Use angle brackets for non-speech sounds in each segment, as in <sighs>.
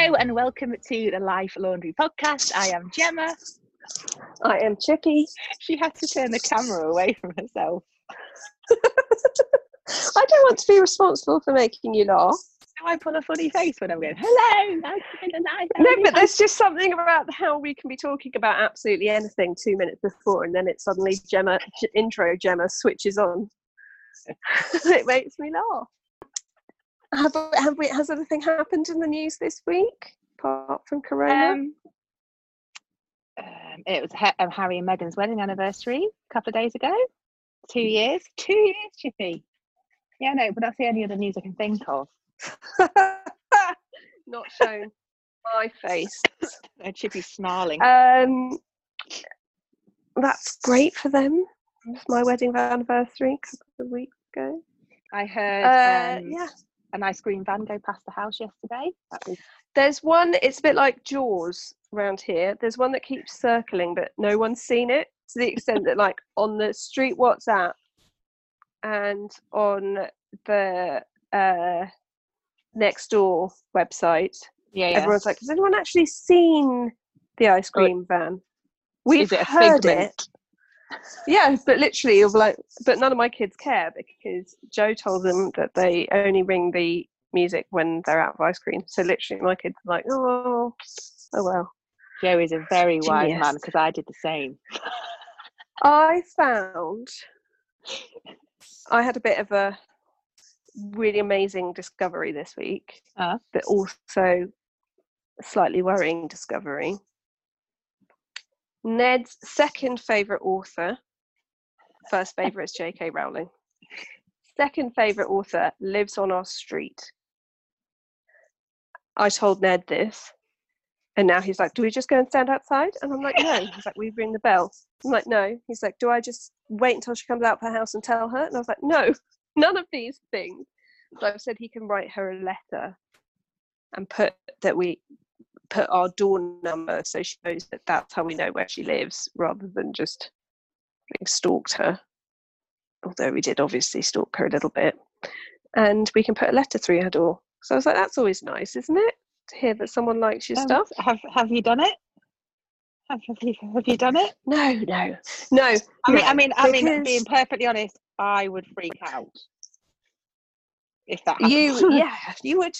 Hello and welcome to the Life Laundry podcast. I am Gemma. I am Chippy. She has to turn the camera away from herself. I don't want to be responsible for making you laugh. I pull a funny face when I'm going, hello, nice nice. No, but there's just something about how we can be talking about absolutely anything two minutes before, and then it suddenly Gemma intro Gemma switches on. <laughs> it makes me laugh. Have, have we, has anything happened in the news this week apart from Corona? Um, um, it was ha- um, Harry and Meghan's wedding anniversary a couple of days ago. Two years. Two years, Chippy. Yeah, no, but that's the only other news I can think of. <laughs> Not shown my face. <laughs> Uh, Chippy's snarling. Um, that's great for them. It was my wedding anniversary a couple of weeks ago. I heard Uh, um, yeah. An ice cream van go past the house yesterday. That was There's one, it's a bit like Jaws around here. There's one that keeps circling, but no one's seen it to the extent that, like, on the street WhatsApp and on the uh, next door website, yeah, yeah. everyone's like, Has anyone actually seen the ice cream van? We've Is it a heard figment? it. Yeah, but literally, you're like, but none of my kids care because Joe told them that they only ring the music when they're out of ice cream. So literally, my kids are like, oh, oh well. Joe is a very wise Genius. man because I did the same. I found I had a bit of a really amazing discovery this week, Uh. but also slightly worrying discovery. Ned's second favourite author, first favourite is J.K. Rowling. Second favourite author lives on our street. I told Ned this, and now he's like, Do we just go and stand outside? And I'm like, No. He's like, We ring the bell. I'm like, No. He's like, Do I just wait until she comes out of her house and tell her? And I was like, No, <laughs> none of these things. So I've said he can write her a letter and put that we put our door number so she knows that that's how we know where she lives rather than just having stalked her. Although we did obviously stalk her a little bit. And we can put a letter through her door. So I was like, that's always nice, isn't it? To hear that someone likes your Um, stuff. Have Have you done it? Have, have you Have you done it? No, no, no. I mean, I mean, I mean, because- being perfectly honest, I would freak out if that happened. you, <laughs> yeah, you would.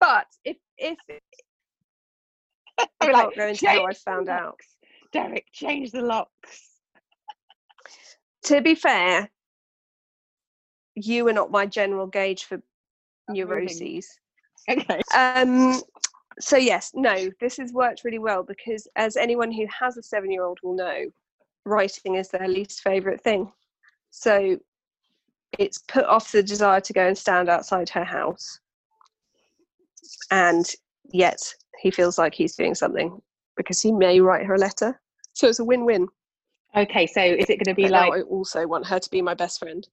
But if if I'd I be can't go into how I found out. Derek, change the locks. to be fair, you are not my general gauge for moving. neuroses. Okay. Um, so yes, no, this has worked really well because as anyone who has a seven-year-old will know, writing is their least favourite thing. So it's put off the desire to go and stand outside her house, and yet he feels like he's doing something because he may write her a letter. So it's a win-win. Okay. So is it going to be But like? now I also want her to be my best friend.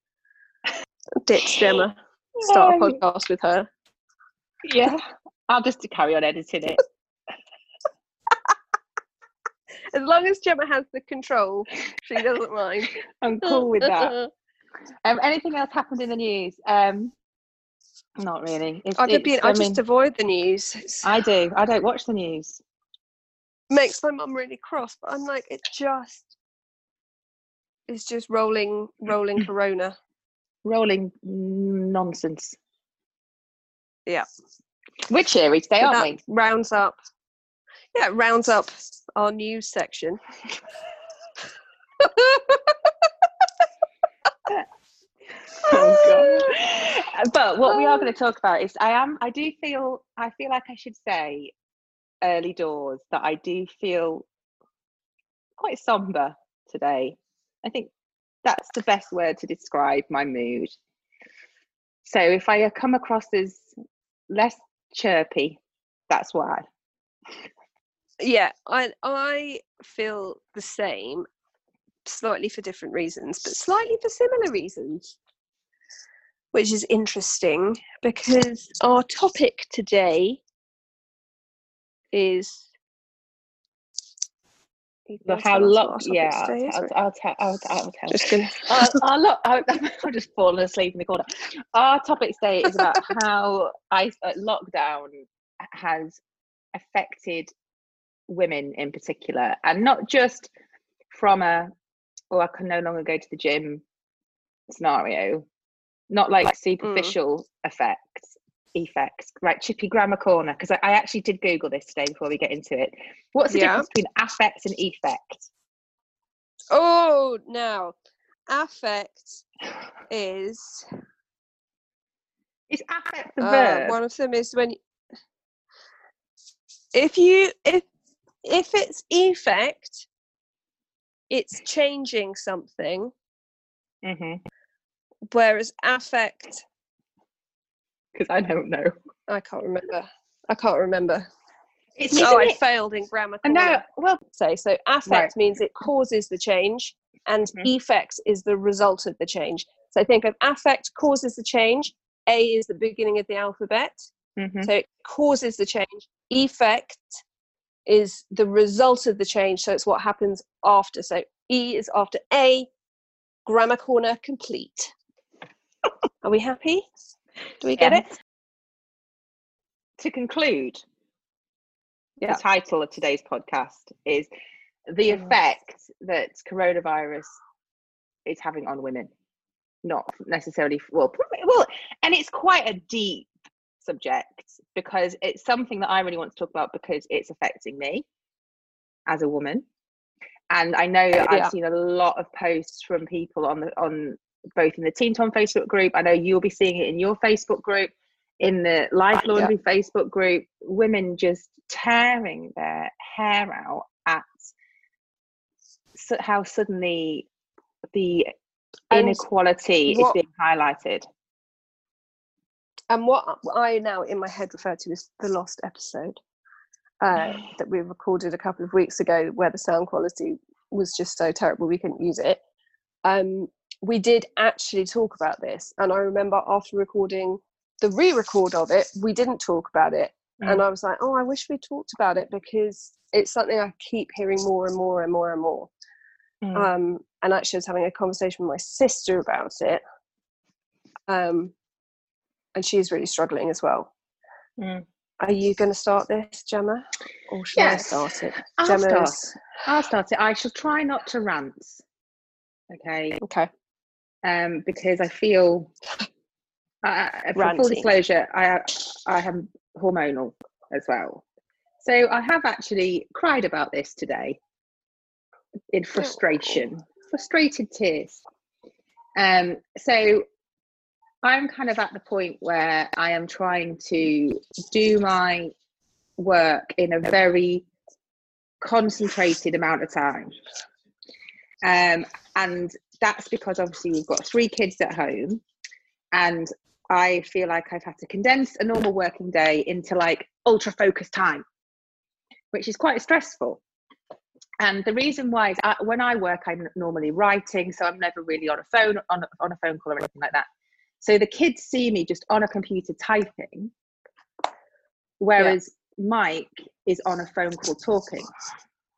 <laughs> Ditch Gemma. Start a podcast with her. Yeah. I'll just carry on editing it. <laughs> As long as Gemma has the control, she doesn't mind. <laughs> I'm cool with that. Um, anything else happened in the news? Um, not really. It's, I, it's- I I just avoid the news. I do. I don't watch the news. makes my mum really cross, but I'm like, it just it's just rolling, rolling <clears throat> Corona. Rolling nonsense. Yeah, We're cheery today, But aren't that rounds up. Yeah, rounds up our news section. <laughs> Oh, <laughs> God. but what we are going to oh. talk about is I am I do feel I feel like I should say early doors that I do feel quite somber today. I think that's the best word to describe my mood. So if I come across as less chirpy, that's why. yeah, I I feel the same, slightly for different reasons, but slightly for similar reasons. Which is interesting because our topic today is The how tell us what lock? our topic Yeah, I'll, I'll, I'll, tell. I'll, I'll tell. Just gonna. I'll, I'll, look, I'll, I'll just fallen asleep in the corner. Our topic today is about <laughs> how I uh, lockdown has affected women in particular, and not just from a oh I can no longer go to the gym scenario, not like superficial mm. effects effects right chippy grammar corner because I, I, actually did google this today before we get into it what's the yeah. difference between affect and effect oh now affect <sighs> is is affect the uh, verb one of them is when you, if you if if it's effect it's changing something mm-hmm. Whereas affect because i don't know i can't remember i can't remember it's oh i it? failed in grammar no well say so affect right. means it causes the change and mm-hmm. effects is the result of the change so think of affect causes the change a is the beginning of the alphabet mm-hmm. so it causes the change effect is the result of the change. So it's what happens after. So E is after A, grammar corner complete. Are we happy? Do we get it? To conclude, yeah. the title of today's podcast is The. Effect That Coronavirus is Having on Women. Not necessarily, well, well, and it's quite a deep subject because it's something that I really want to talk about because it's affecting me as a woman. And I know yeah. I've seen a lot of posts from people on the on both in the Teen Tom Facebook group. I know you'll be seeing it in your Facebook group, in the Life Laundry yeah. Facebook group. Women just tearing their hair out at how suddenly the inequality is being highlighted and what I now in my head refer to as the lost episode uh, <sighs> that we recorded a couple of weeks ago, where the sound quality was just so terrible we couldn't use it. Um, we did actually talk about this, and I remember after recording the re-record of it, we didn't talk about it, mm. and I was like, "Oh, I wish we talked about it because it's something I keep hearing more and more and more and more." Mm. Um, and actually, I was having a conversation with my sister about it. Um, and she's really struggling as well. Mm. Are you going to start this, Gemma, or should yes. I start it? I'll start. I'll start it. I shall try not to rant. Okay. Okay. Um, because I feel, uh, for full disclosure, I I am hormonal as well, so I have actually cried about this today in frustration, oh. frustrated tears. Um, so I'm kind of at the point where I am trying to do my work in a very concentrated amount of time. Um, and that's because obviously we've got three kids at home, and I feel like I've had to condense a normal working day into like ultra focused time, which is quite stressful. And the reason why is I, when I work, I'm normally writing, so I'm never really on a phone on, on a phone call or anything like that. So the kids see me just on a computer typing, whereas yeah. Mike is on a phone call talking.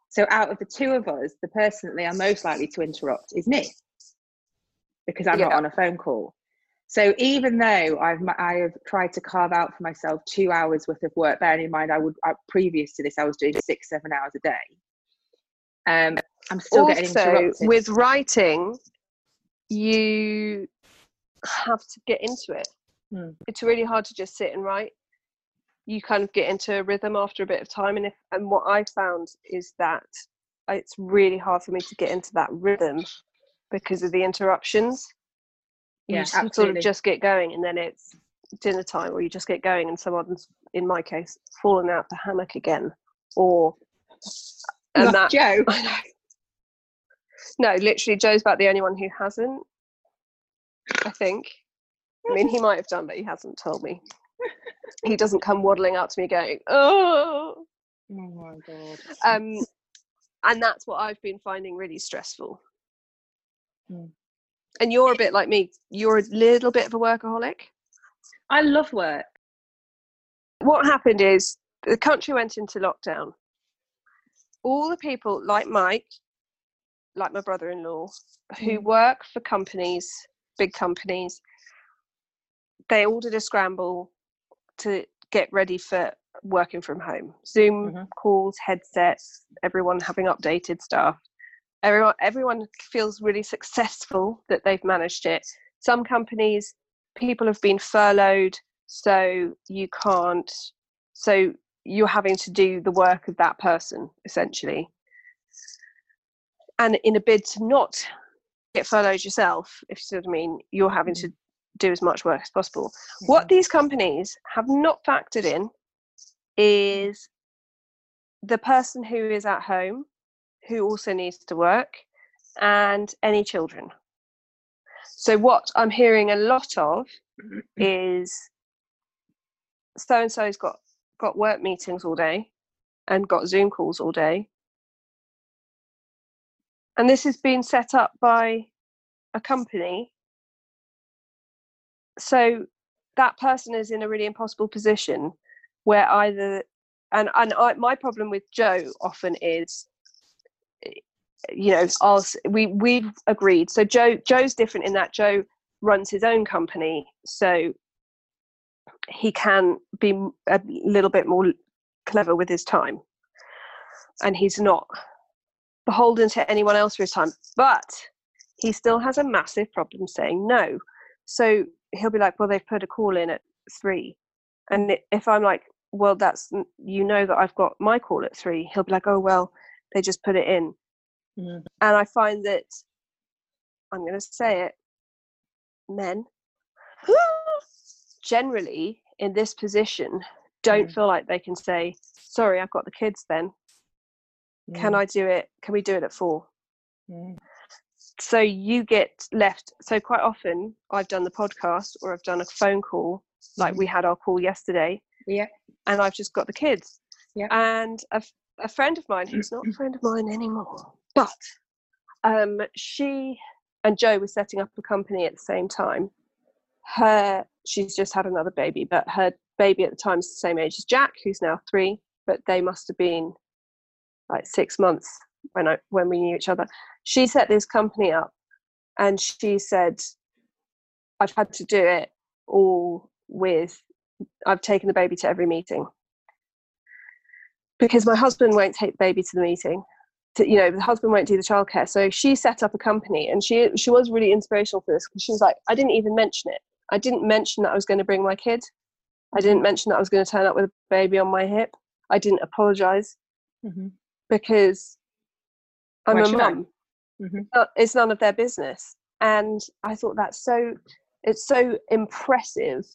So out of the two of us, the person that they are most likely to interrupt is me because I'm yeah. not on a phone call. So even though I've I have tried to carve out for myself two hours worth of work, bearing in mind I would I, previous to this I was doing six seven hours a day. Um, I'm still also, getting interrupted. with writing, you have to get into it. Hmm. It's really hard to just sit and write. You kind of get into a rhythm after a bit of time, and if and what I found is that it's really hard for me to get into that rhythm because of the interruptions. Yeah, you sort of just get going, and then it's dinner time, or you just get going, and someone's, in my case, fallen out the hammock again, or <laughs> and that Joe. <laughs> No, literally, Joe's about the only one who hasn't. I think. I mean, he might have done, but he hasn't told me. He doesn't come waddling up to me going, "Oh, oh my god." Um, and that's what I've been finding really stressful. Mm. And you're a bit like me. You're a little bit of a workaholic. I love work. What happened is the country went into lockdown. All the people like Mike, like my brother-in-law, who hmm. work for companies big companies, they all did a scramble to get ready for working from home. Zoom Mhm. calls, headsets, everyone having updated stuff. Everyone everyone feels really successful that they've managed it. Some companies people have been furloughed so you can't so you're having to do the work of that person essentially. And in a bid to not get furloughed yourself, if you see what I mean, you're having to do as much work as possible. What these companies have not factored in is the person who is at home who also needs to work and any children. So, what I'm hearing a lot of <clears throat> is so and so's got got work meetings all day and got Zoom calls all day. And this has been set up by a company. So that person is in a really impossible position where either and and I, my problem with Joe often is you know I'll, we we've agreed. So Joe Joe's different in that Joe runs his own company so he can be a little bit more clever with his time. And he's not beholden to anyone else for his time but he still has a massive problem saying no. So he'll be like well they've put a call in at three. And if i'm like well that's you know that i've got my call at three he'll be like oh well they just put it in Mhm. and i find that i'm going to say it men <gasps> generally in this position don't Mm. feel like they can say sorry i've got the kids then can i do it can we do it at four Mm. so you get left so quite often i've done the podcast or i've done a phone call like we had our call yesterday Yeah. and i've just got the kids Yeah. and f- a friend of mine who's not a friend of mine anymore but um she and joe were setting up a company at the same time. Her she's just had another baby but her baby at the time is the same age as jack who's now three but they must have been like six months when i when we knew each other. She set this company up and she said i've had to do it all with i've taken the baby to every meeting because my husband won't take the baby to the meeting to, you know the husband won't do the childcare. So she set up a company and she she was really inspirational for this because she was like i didn't even mention it. I didn't mention that i was going to bring my kid. I didn't mention that i was going to turn up with a baby on my hip. I didn't apologize Mhm. because i'm Why a mum. Mhm. it's none of their business. And i thought that's so it's so impressive.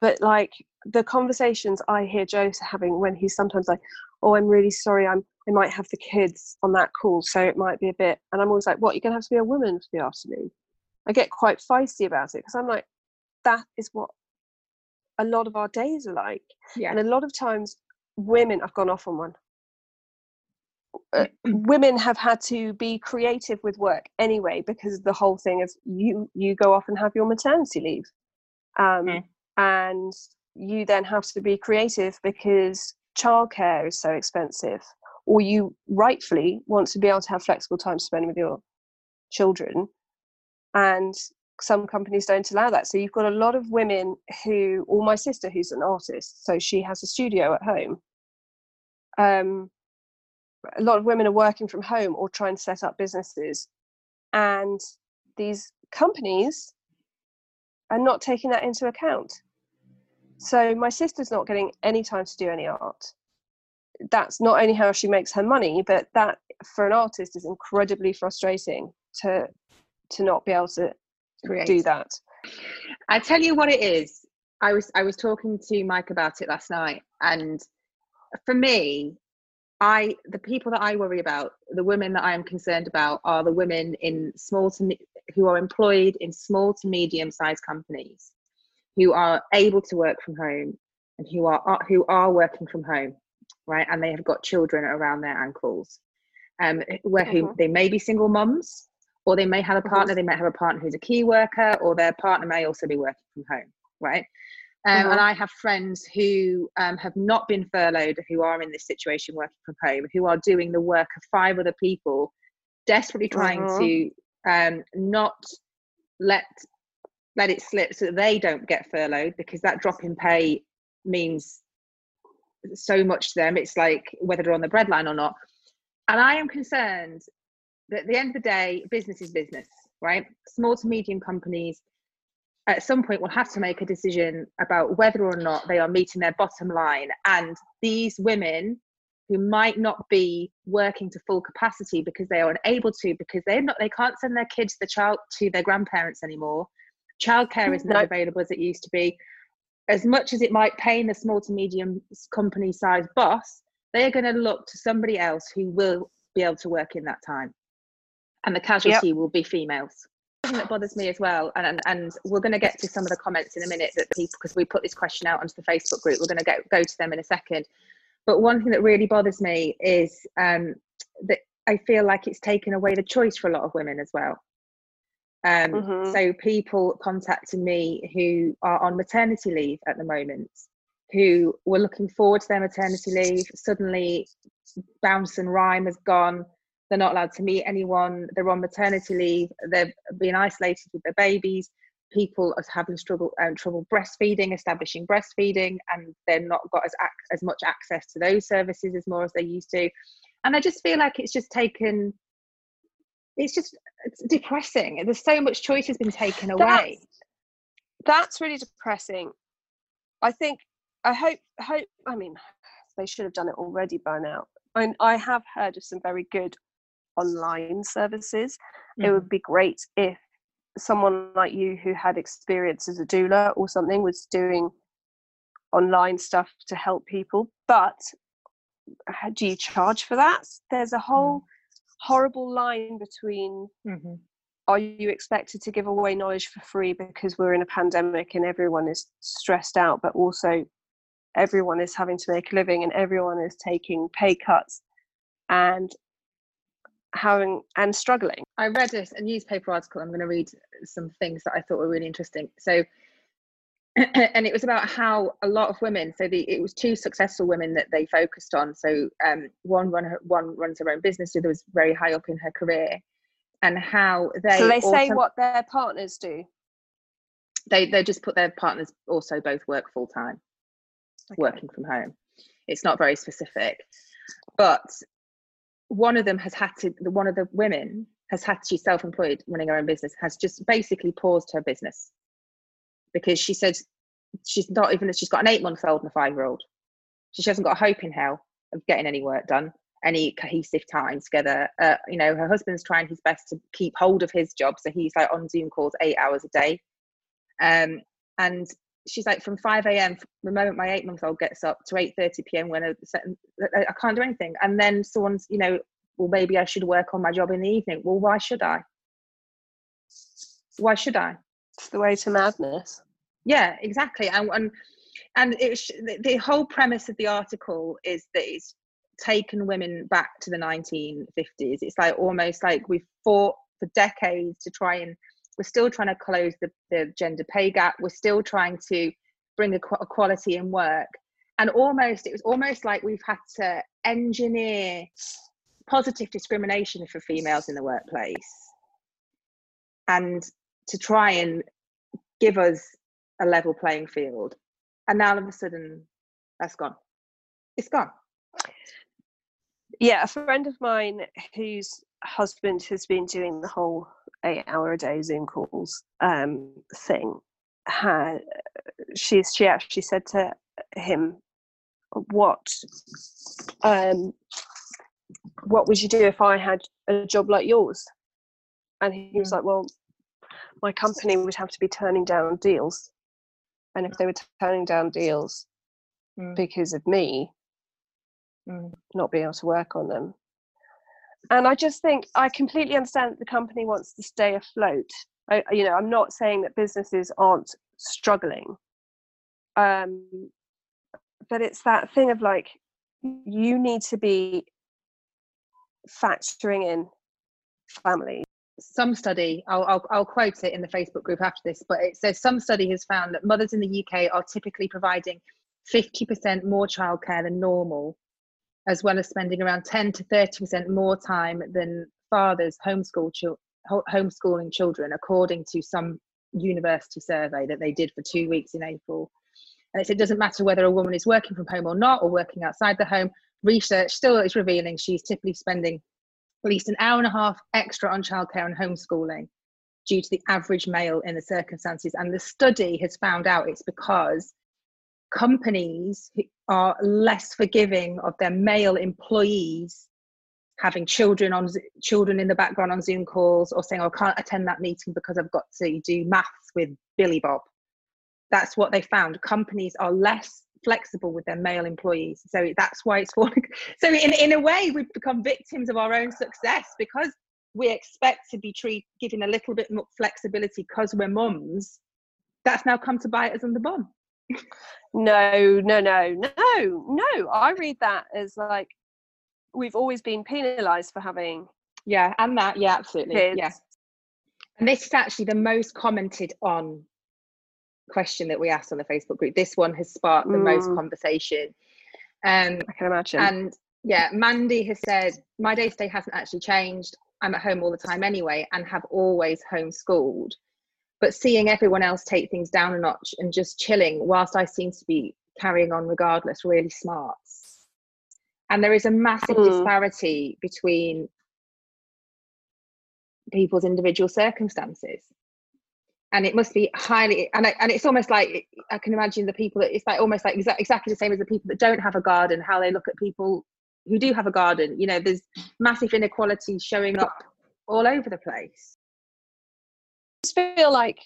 But like the conversations i hear joe having when he's sometimes like oh i'm really sorry i'm i might have the kids on that call so it might be a bit and i'm always like what you're going to have to be a woman for the afternoon i get quite feisty about it because i'm like that is what a lot of our days are like Yeah. and a lot of times women i've gone off on one uh, <clears throat> women have had to be creative with work anyway because the whole thing is you you go off and have your maternity leave um, Mm. and you then have to be creative because childcare is so expensive or you rightfully want to be able to have flexible time to spend with your children and some companies don't allow that. So you've got a lot of women who or my sister who's an artist so she has a studio at home. Um, a lot of women are working from home or trying to set up businesses and these companies are not taking that into account so my sister's not getting any time to do any art that's not only how she makes her money but that for an artist is incredibly frustrating to to not be able to Create. do that I tell you what it is. I was I was talking to Mike about it last night, and for me, I the people that I worry about, the women that I am concerned about, are the women in small to me- who are employed in small to medium sized companies, who are able to work from home and who are are- who are working from home, right? And they have got children around their ankles, um, where who Mhm. they may be single mums or they may have a partner they might have a partner who's a key worker or their partner may also be working from home right um, Mhm. and i have friends who um, have not been furloughed who are in this situation working from home who are doing the work of five other people desperately trying Mhm. to um, not let let it slip so that they don't get furloughed because that drop in pay means so much to them. It's like whether they're on the breadline or not. And I am concerned that at the end of the day, business is business, right? Small to medium companies at some point will have to make a decision about whether or not they are meeting their bottom line. And these women who might not be working to full capacity because they are unable to, because they're not, they can't send their kids the child to their grandparents anymore. Childcare is not no. available as it used to be. As much as it might pain the small to medium company size boss, they are going to look to somebody else who will be able to work in that time. And the casualty yep. will be females One thing that bothers me as well, and, and, and we're going to get to some of the comments in a minute that people, because we put this question out onto the Facebook group, we're going to go, go to them in a second. But one thing that really bothers me is um, that I feel like it's taken away the choice for a lot of women as well. Um, mm-hmm. So people contacting me who are on maternity leave at the moment, who were looking forward to their maternity leave, suddenly bounce and rhyme has gone. They're not allowed to meet anyone. They're on maternity leave. They're being isolated with their babies. People are having struggle um, trouble breastfeeding establishing breastfeeding and they're not got as as much access to those services as more as they used to. And i just feel like it's just taken it's just it's depressing there's so much choice has been taken away that's, that's really depressing i think i hope hope i mean they should have done it already by now I, I have heard of some very good online services. Mm-hmm. It would be great if someone like you who had experience as a doula or something was doing online stuff to help people. But do you charge for that? There's a whole. Horrible line between mm-hmm. are you expected to give away knowledge for free because we're in a pandemic and everyone is stressed out, but also everyone is having to make a living and everyone is taking pay cuts and having and struggling. I read a, a newspaper article. I'm going to read some things that I thought were really interesting. So, <clears throat> and it was about how a lot of women. So the it was two successful women that they focused on. So um, one run her, one runs her own business. The other was very high up in her career, and how they. So they say what their partners do. They they just put their partners also both work full time, okay. working from home. It's not very specific, but one of them has had to one of the women has had she's self-employed running her own business has just basically paused her business because she said she's not even she's got an eight month old and a five year old she hasn't got a hope in hell of getting any work done any cohesive time together. Uh, you know her husband's trying his best to keep hold of his job so he's like on zoom calls eight hours a day. Um, and she's like from 5 a.m the moment my eight month old gets up to 8:30 p.m. when I, I can't do anything. And then someone's you know well maybe i should work on my job in the evening. Well why should i? Why should i it's the way to madness yeah exactly and and, and it the whole premise of the article is that it's taken women back to the 1950s it's like almost like we've fought for decades to try and we're still trying to close the, the gender pay gap. We're still trying to bring equality in work. And almost, it was almost like we've had to engineer positive discrimination for females in the workplace and to try and give us a level playing field. And now all of a sudden, that's gone. It's gone. Yeah, a friend of mine whose husband has been doing the whole eight hour a day Zoom calls um, thing, had she she actually said to him, "What um, what would you do if I had a job like yours?" And he was mm. like, "Well, my company would have to be turning down deals, and if they were turning down deals mm. because of me." Mm. Not being able to work on them, and I just think I completely understand that the company wants to stay afloat. I, you know, I'm not saying that businesses aren't struggling, um, but it's that thing of like you need to be factoring in family. Some study, I'll, I'll, I'll quote it in the Facebook group after this, but it says some study has found that mothers in the UK are typically providing 50% more childcare than normal as well as spending around 10 to 30% more time than fathers homeschool homeschooling children, according to some university survey that they did for two weeks in April. And it doesn't matter whether a woman is working from home or not, or working outside the home. Research still is revealing she's typically spending least an hour and a half extra on childcare and homeschooling due to the average male in the circumstances. And the study has found out it's because companies are less forgiving of their male employees having children on children in the background on Zoom calls or saying, oh, I can't attend that meeting because I've got to do maths with Billy Bob. That's what they found. Companies are less flexible with their male employees. So that's why it's <laughs> falling. So in, in a way, we've become victims of our own success because we expect to be treated, given a little bit more flexibility because we're mums. That's now come to bite us on the bum. no, no, no, no, no. I read that as like we've always been penalised for having. Yeah, and that, yeah, absolutely. Kids. Yeah. And this is actually the most commented on question that we asked on the Facebook group. This one has sparked the mm. most conversation. Um, I can imagine. And yeah, Mandy has said, My day to day hasn't actually changed. I'm at home all the time anyway and have always homeschooled. But seeing everyone else take things down a notch and just chilling whilst I seem to be carrying on regardless really smarts. And there is a massive mm. disparity between people's individual circumstances and it must be highly and I, and it's almost like I can imagine the people that it's like almost like exa- exactly the same as the people that don't have a garden how they look at people who do have a garden you know there's massive inequality showing up all over the place I just feel like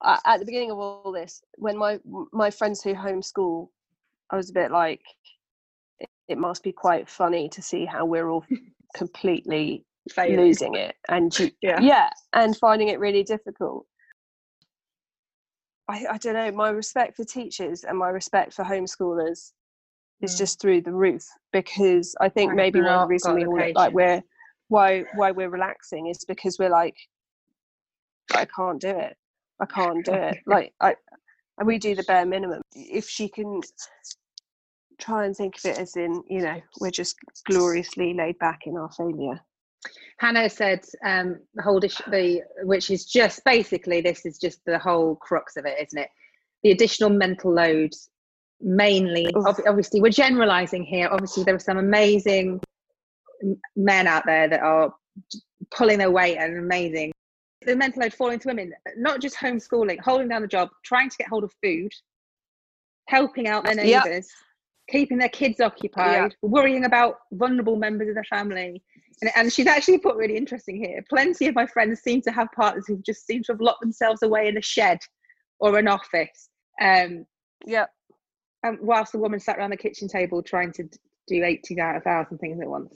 uh, at the beginning of all this when my my friends who homeschool I was a bit like it, it must be quite funny to see how we're all <laughs> completely Failing. losing it and <laughs> yeah. yeah and finding it really difficult I, I don't know, my respect for teachers and my respect for homeschoolers is mm. just through the roof because I think maybe one of the reasons we all like we're why why we're relaxing is because we're like I can't do it. I can't do it. <laughs> Like I and we do the bare minimum. If she can try and think of it as in, you know, we're just gloriously laid back in our failure. Hannah said um, the whole dish, the which is just basically this is just the whole crux of it, isn't it? The additional mental load, mainly. Ob- obviously, we're generalising here. Obviously, there are some amazing men out there that are pulling their weight and amazing. The mental load falling to women, not just homeschooling, holding down the job, trying to get hold of food, helping out their neighbours, yep. keeping their kids occupied, yep. worrying about vulnerable members of their family and, and she's actually put really interesting here. Plenty of my friends seem to have partners who just seem to have locked themselves away in a shed or an office. Um, yeah. And whilst the woman sat around the kitchen table trying to do 80 out of 1,000 things at once.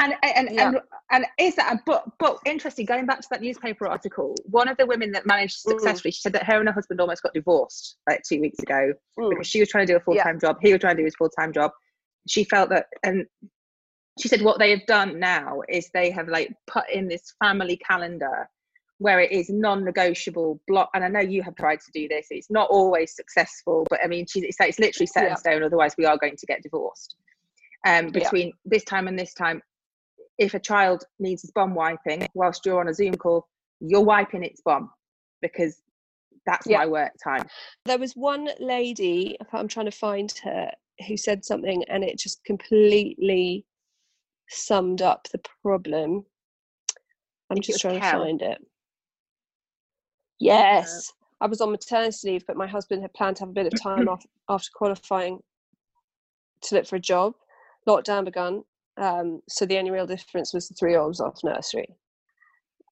And and yeah. and and is that but but interesting going back to that newspaper article one of the women that managed mm. successfully mm. she said that her and her husband almost got divorced like two weeks ago mm. because she was trying to do a full-time yeah. job he was trying to do his full-time job she felt that and she said what they have done now is they have like put in this family calendar where it is non-negotiable block and i know you have tried to do this it's not always successful but i mean she's it's, like, it's literally set yeah. in stone otherwise we are going to get divorced um between yeah. this time and this time if a child needs his bum wiping whilst you're on a zoom call you're wiping its bum because that's yeah. my work time there was one lady i'm trying to find her who said something and it just completely summed up the problem. I'm just trying to find it. Yes. I was on maternity leave, but my husband had planned to have a bit of time <clears throat> off after qualifying to look for a job. Lockdown begun. Um, so the only real difference was the three year olds off nursery.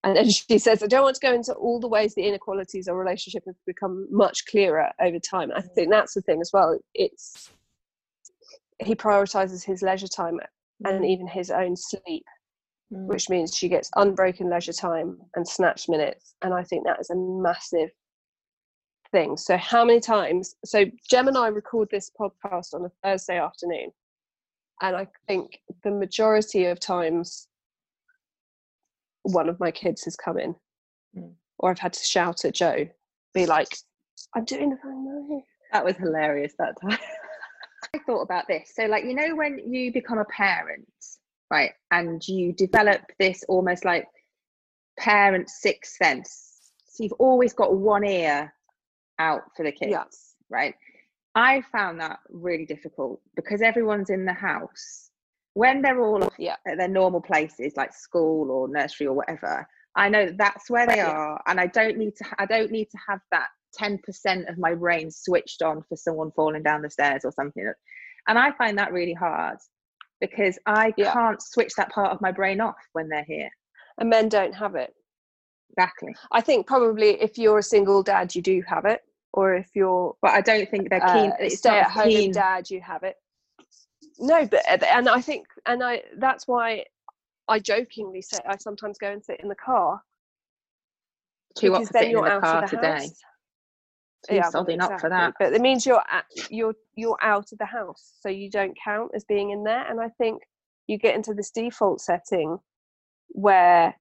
And then <laughs> she says, I don't want to go into all the ways the inequalities of relationship have become much clearer over time. I think that's the thing as well. It's he prioritizes his leisure time and even his own sleep, mm. which means she gets unbroken leisure time and snatched minutes. And I think that is a massive thing. So, how many times? So, Gem and I record this podcast on a Thursday afternoon. And I think the majority of times, one of my kids has come in, mm. or I've had to shout at Joe, be like, I'm doing the thing. That was hilarious that time. I thought about this. So, like, you know, when you become a parent, right, and you develop this almost like parent sixth sense. So, you've always got one ear out for the kids, yeah. right? I found that really difficult because everyone's in the house. When they're all off Yeah. at their normal places like school or nursery or whatever, I know that that's where they Yeah. are, and I don't need to. I don't need to have that ten percent of my brain switched on for someone falling down the stairs or something. And I find that really hard because I Yeah. can't switch that part of my brain off when they're here. And men don't have it. Exactly. I think probably if you're a single dad, you do have it, or if you're But I don't think they're keen. uh, it's stay at home keen. dad, you have it. No, but uh, and I think and I that's why I jokingly say I sometimes go and sit in the car up because then in you're the out car of the today. house. Well, sodding up for exactly. that. But it means you're at, you're you're out of the house, so you don't count as being in there. And I think you get into this default setting where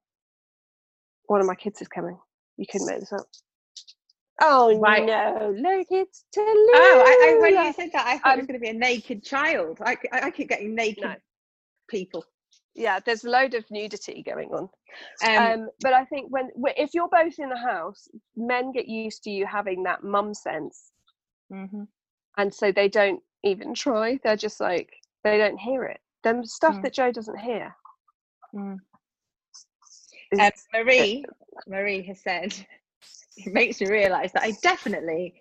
one of my kids is coming. You couldn't make this up. Oh Right. no! Look, it's Tallulah. Oh, I, I, when you said that, I thought it was Um, going to be a naked child. I I keep getting naked No. people. Yeah, there's a load of nudity going on. Um, Um, but I think when if you're both in the house, men get used to you having that mum sense, mhm. and so they don't even try. They're just like they don't hear it. Them stuff Mm. that Joe doesn't hear. Mm. Um, Marie, Marie has said, <laughs> it makes me realise that I definitely,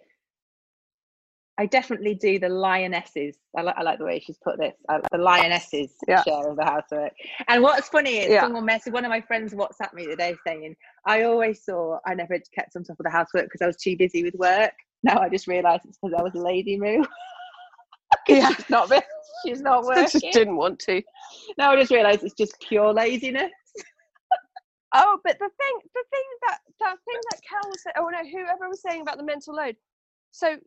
I definitely do the lionesses. I, like I like the way she's put this. Like the lionesses Yeah. share of the housework. And what's funny is Yeah. someone messaged one of my friends WhatsApp me today saying, I always thought I never kept on top of the housework because I was too busy with work. Now I just realised it's because I was a lady moo. <laughs> Yeah. she's not she's not working. <laughs> I just didn't want to. Now I just realised it's just pure laziness. <laughs> Oh, but the thing, the thing that that thing that Cal was oh no, whoever was saying about the mental load. So,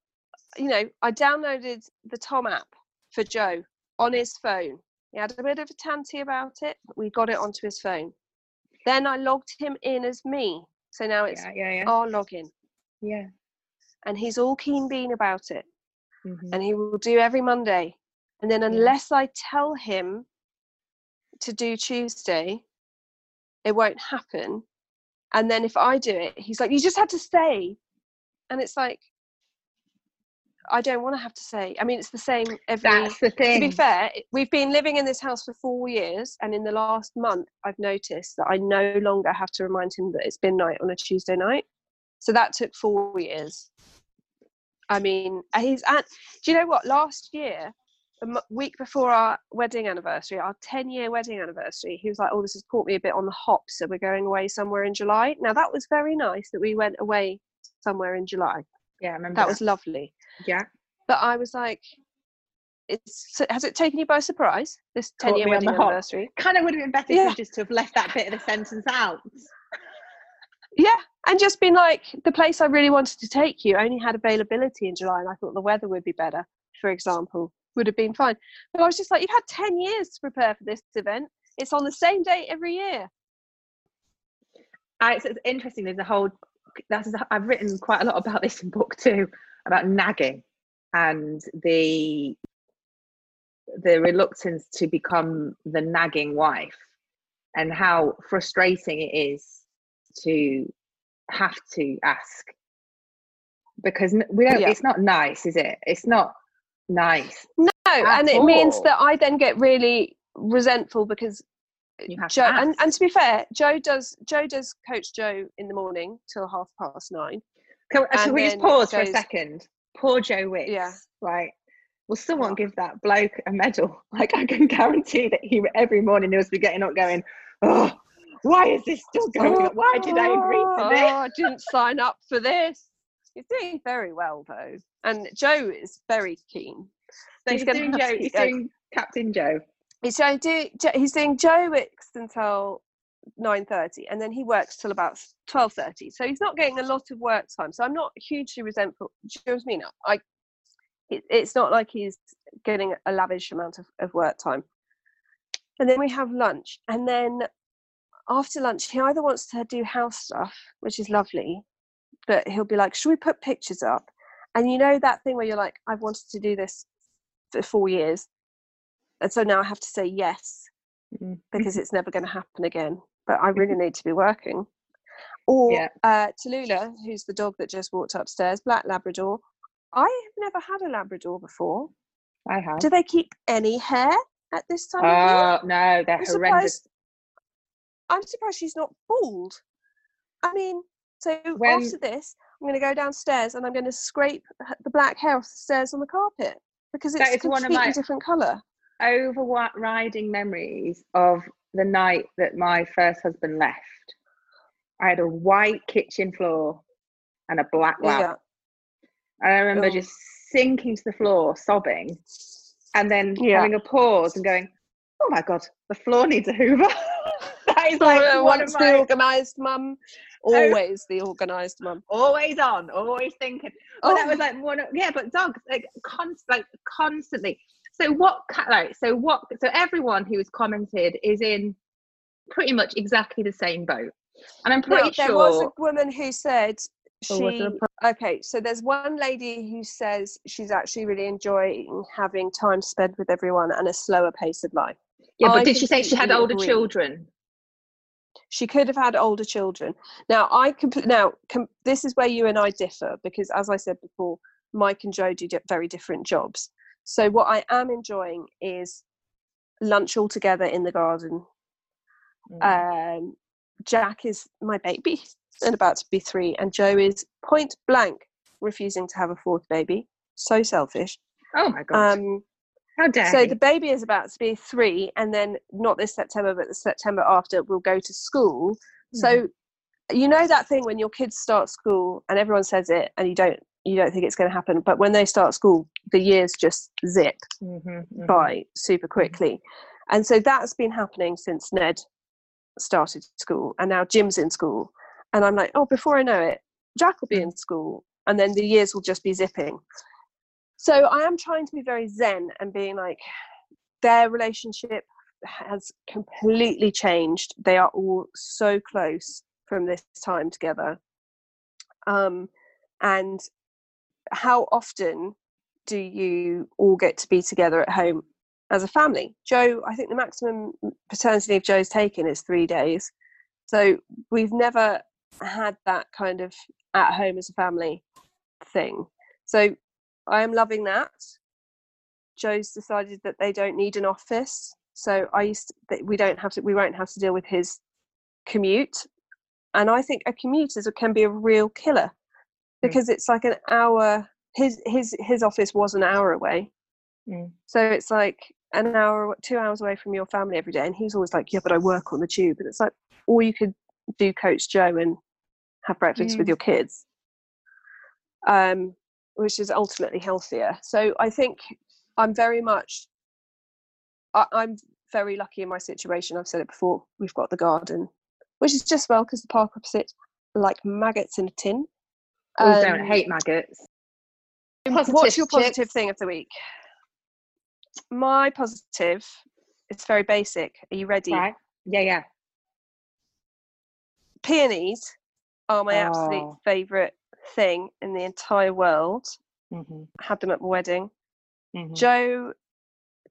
you know, I downloaded the Tom app for Joe on his phone. He had a bit of a tanty about it. But we got it onto his phone. Then I logged him in as me. So now it's Yeah, yeah, yeah. our login, Yeah. and he's all keen bean about it, Mhm. and he will do every Monday. And then unless I tell him to do Tuesday, it won't happen. And then if I do it, he's like, "You just had to stay," and it's like, I don't want to have to say. I mean, it's the same every. That's the thing. to be fair, we've been living in this house for four years, and in the last month, I've noticed that I no longer have to remind him that it's been night on a Tuesday night. So that took four years. I mean, uh, he's at. Do you know what? Last year, a week before our wedding anniversary, our ten-year wedding anniversary, he was like, "Oh, this has caught me a bit on the hop, so we're going away somewhere in July." Now that was very nice that we went away somewhere in July. yeah, I remember That was lovely. Yeah. But I was like, it's so has it taken you by surprise? This ten year wedding anniversary? Kind of would have been better Yeah. just to have left that bit of the sentence out. Yeah. And just been like, the place I really wanted to take you only had availability in July, and I thought the weather would be better, for example, would have been fine. But I was just like, you've had 10 years to prepare for this event. It's on the same date every year. I, it's, it's interesting. There's a whole. That's I've written quite a lot about this in book two about nagging and the the reluctance to become the nagging wife and how frustrating it is to have to ask because we don't Yeah. it's not nice is it it's not nice No, and it means that I then get really resentful because uh, have Joe and, and to be fair, Joe does Joe does coach Joe in the morning till half past nine. Can, can we just pause for a second? Poor Joe Wicks. Yeah. Right. Will someone give that bloke a medal? <laughs> Like I can guarantee that he every morning he must be getting up going, Oh, why is this still going oh, on? Why did I agree to Oh, this? I didn't sign up for this. He's doing very well though, and Joe is very keen. So he's he's, doing Joe, he's doing Captain Joe. He's going to do. He's doing Joe Wicks until nine thirty, and then he works till about twelve thirty. So he's not getting a lot of work time. So I'm not hugely resentful. Do you know what I mean? I. It, it's not like he's getting a lavish amount of, of work time. And then we have lunch, and then after lunch, he either wants to do house stuff, which is lovely, but he'll be like, "Should we put pictures up?" And you know that thing where you're like, "I've wanted to do this for four years." and so now I have to say yes Mhm. because it's never going to happen again. But I really need to be working. Or Yeah. uh, Tallulah, who's the dog that just walked upstairs, Black Labrador. I have never had a Labrador before. I have. Do they keep any hair at this time of year? Oh no, they're I'm horrendous. surprised. I'm surprised she's not bald. I mean, so When- after this, I'm going to go downstairs and I'm going to scrape the black hair off the stairs on the carpet because it's That is a one of my- different colour. overriding memories of the night that my first husband left. I had a white kitchen floor and a black lab. Yeah. And I remember Oh. just sinking to the floor, sobbing, and then Yeah. having a pause and going, "Oh my god, the floor needs a Hoover." <laughs> that is like Uh, one once of the my organised mum, always the organised mum. always on, always thinking. Oh, that was like one of yeah, but dogs like const like constantly. So what like so what so everyone who's commented is in pretty much exactly the same boat. And I'm pretty there was sure a woman who said Oh, she. Okay, so there's one lady who says she's actually really enjoying having time spent with everyone and a slower pace of life. Yeah, but I did she say she had older agree. children? She could have had older children. Now, I compl- now com- this is where you and I differ because, as I said before, Mike and Joe do very different jobs. So what I am enjoying is lunch all together in the garden. Mm. Um, Jack is my baby <laughs> and about to be three, and Joe is point blank refusing to have a fourth baby. So selfish. oh my god. Um, How dare so he? the baby is about to be three, and then not this September, but the September after, will go to school. So you know that thing when your kids start school and everyone says it, and you don't you don't think it's going to happen, but when they start school, the years just zip Mhm, mhm. by super quickly, and so that's been happening since Ned started school, and now Jim's in school, and I'm like, oh, before I know it, Jack will be in school, and then the years will just be zipping. So I am trying to be very zen and being like, their relationship has completely changed. They are all so close from this time together. Um, and how often do you all get to be together at home as a family? Joe, I think the maximum paternity leave Joe's taken is three days. So we've never had that kind of at home as a family thing. So I am loving that. Joe's decided that they don't need an office, so I used to, we don't have to we won't have to deal with his commute, and I think a commute is can be a real killer because it's like an hour. His his his office was an hour away, Mm. so it's like an hour, two hours away from your family every day. And he's always like, "Yeah, but I work on the tube," and it's like, or you could do Coach Joe and have breakfast with Mm. your kids, um, which is ultimately healthier. So I think I'm very much, I, I'm very lucky in my situation. I've said it before. We've got the garden, which is just well because the park opposite, like maggots in a tin. Oh, don't Um, hate maggots. What's your chicks. positive thing of the week? My positive, it's very basic. Are you ready? Right? Yeah, yeah. Peonies are my absolute Oh. favourite thing in the entire world. Mhm, Had them at my wedding. mhm. Joe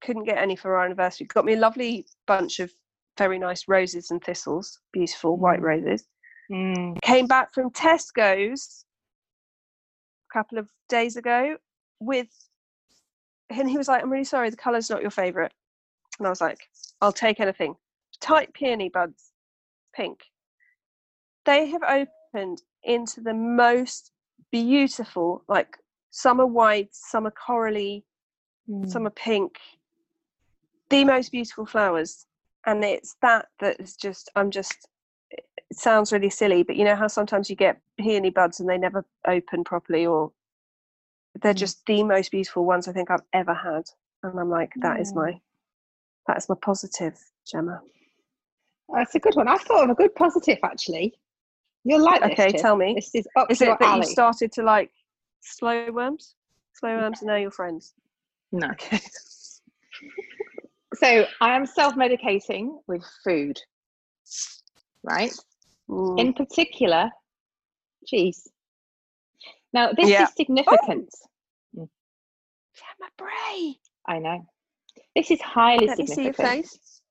couldn't get any for our anniversary. Got me a lovely bunch of very nice roses and thistles, beautiful white Mm. roses. Mm. Came back from Tesco's a couple of days ago with, and he was like, "I'm really sorry, the colour's not your favourite." And I was like, "I'll take anything." Tight peony buds, pink. They have opened into the most beautiful, like some are white, some are corally, some Mm. are pink the most beautiful flowers and it's that that is just i'm just it sounds really silly but you know how sometimes you get peony buds and they never open properly or they're Mm. just the most beautiful ones i think i've ever had and i'm like that is my that is my positive gemma That's a good one. I thought of a good positive actually. You'll like this. okay tell me This is up is it that alley. you started to like slow worms slow worms and know your friends No. okay So I am self-medicating with food, right? Mm. In particular, cheese. Now this Yeah. is significant. gemma bray I know. This is highly let me see your significant. face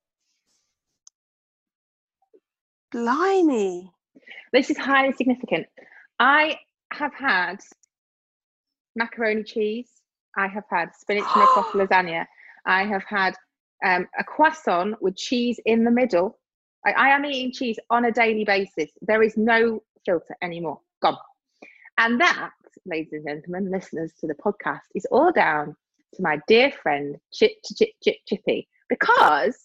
blimey This is highly significant. I have had macaroni cheese. I have had spinach knockoff <gasps> lasagna. I have had um, a croissant with cheese in the middle. I, I am eating cheese on a daily basis. There is no filter anymore. Gone. And that, ladies and gentlemen, listeners to the podcast, is all down to my dear friend Chip Chip Chip Chippy because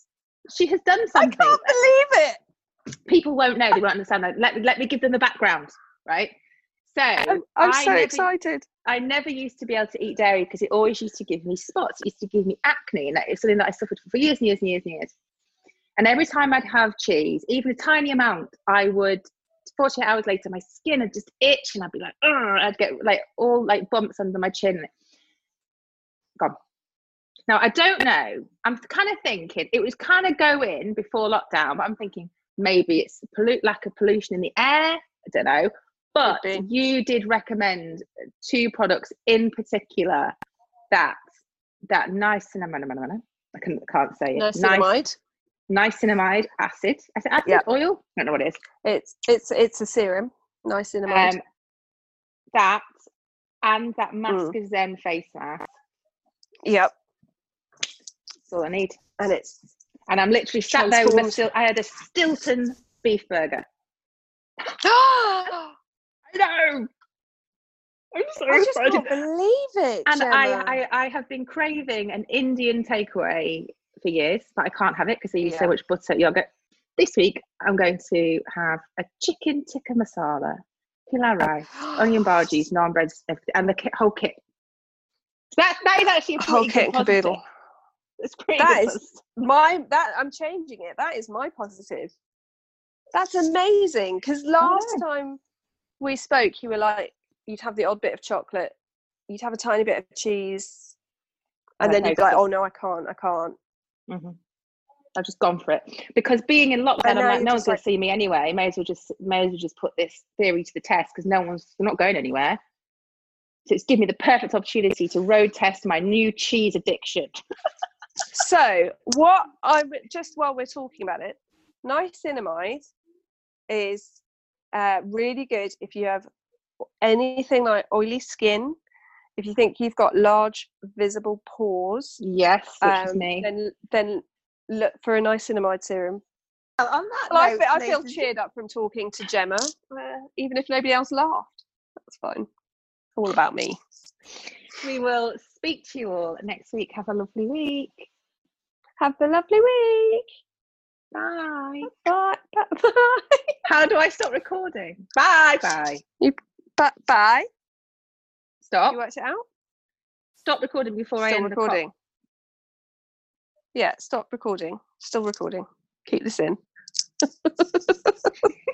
she has done something. I can't believe it. People won't know. They won't understand. That. Let me let me give them the background, right? So I'm, I'm so never- excited. I never used to be able to eat dairy because it always used to give me spots. It used to give me acne, and that is something that I suffered from for years and years and years and years. And every time I'd have cheese, even a tiny amount, I would. 48 hours later, my skin would just itch, and I'd be like, "Ugh," I'd get like all like bumps under my chin. Gone. Now I don't know. I'm kind of thinking it was kind of going before lockdown, but I'm thinking maybe it's pollute lack of pollution in the air. I don't know. But you did recommend two products in particular that that niacinamide. I can, can't say it. Niacinamide. Niacinamide acid. I said acid Yeah. oil. I don't know what it is. It's it's it's a serum. Niacinamide. Um, that and that Mm. Mask of Zen face mask. yep. That's all I need. And it's And I'm literally sat there with a Transformed. I had a Stilton beef burger. I <gasps> <gasps> I know. I'm so just excited. can't believe it. And. I, I, I have been craving an Indian takeaway for years, but I can't have it because they use so much butter yogurt. This week, I'm going to have a chicken tikka masala, pilau rice, <gasps> onion bhajis, naan breads, and the kit, whole kit. That, that is actually a Whole kit good and caboodle. It's pretty That good is- my that I'm changing it. That is my positive. That's amazing. Because last time we spoke, you were like, you'd have the odd bit of chocolate, you'd have a tiny bit of cheese, and Like then you'd be like, oh no, I can't, I can't. Mhm. I've just gone for it because being in lockdown, I'm like, no one's going to see me anyway. May as well just may as well just put this theory to the test because no one's we're not going anywhere. So it's given me the perfect opportunity to road test my new cheese addiction. <laughs> So what I'm just while we're talking about it, niacinamide is uh, really good if you have anything like oily skin. If you think you've got large visible pores, Yes, which is um, me. then then look for a niacinamide serum. on that Well, I, fe- I feel cheered up from talking to Gemma, uh, even if nobody else laughed. That's fine. It's all about me. We will speak to you all next week. Have a lovely week. Have a lovely week. Bye. Bye. <laughs> Bye. How do I stop recording? Bye. Bye. You, Bye. Bye. Stop. You worked it out? Stop recording before I Still end the recording. Yeah, stop recording. Still recording. Keep this in. <laughs>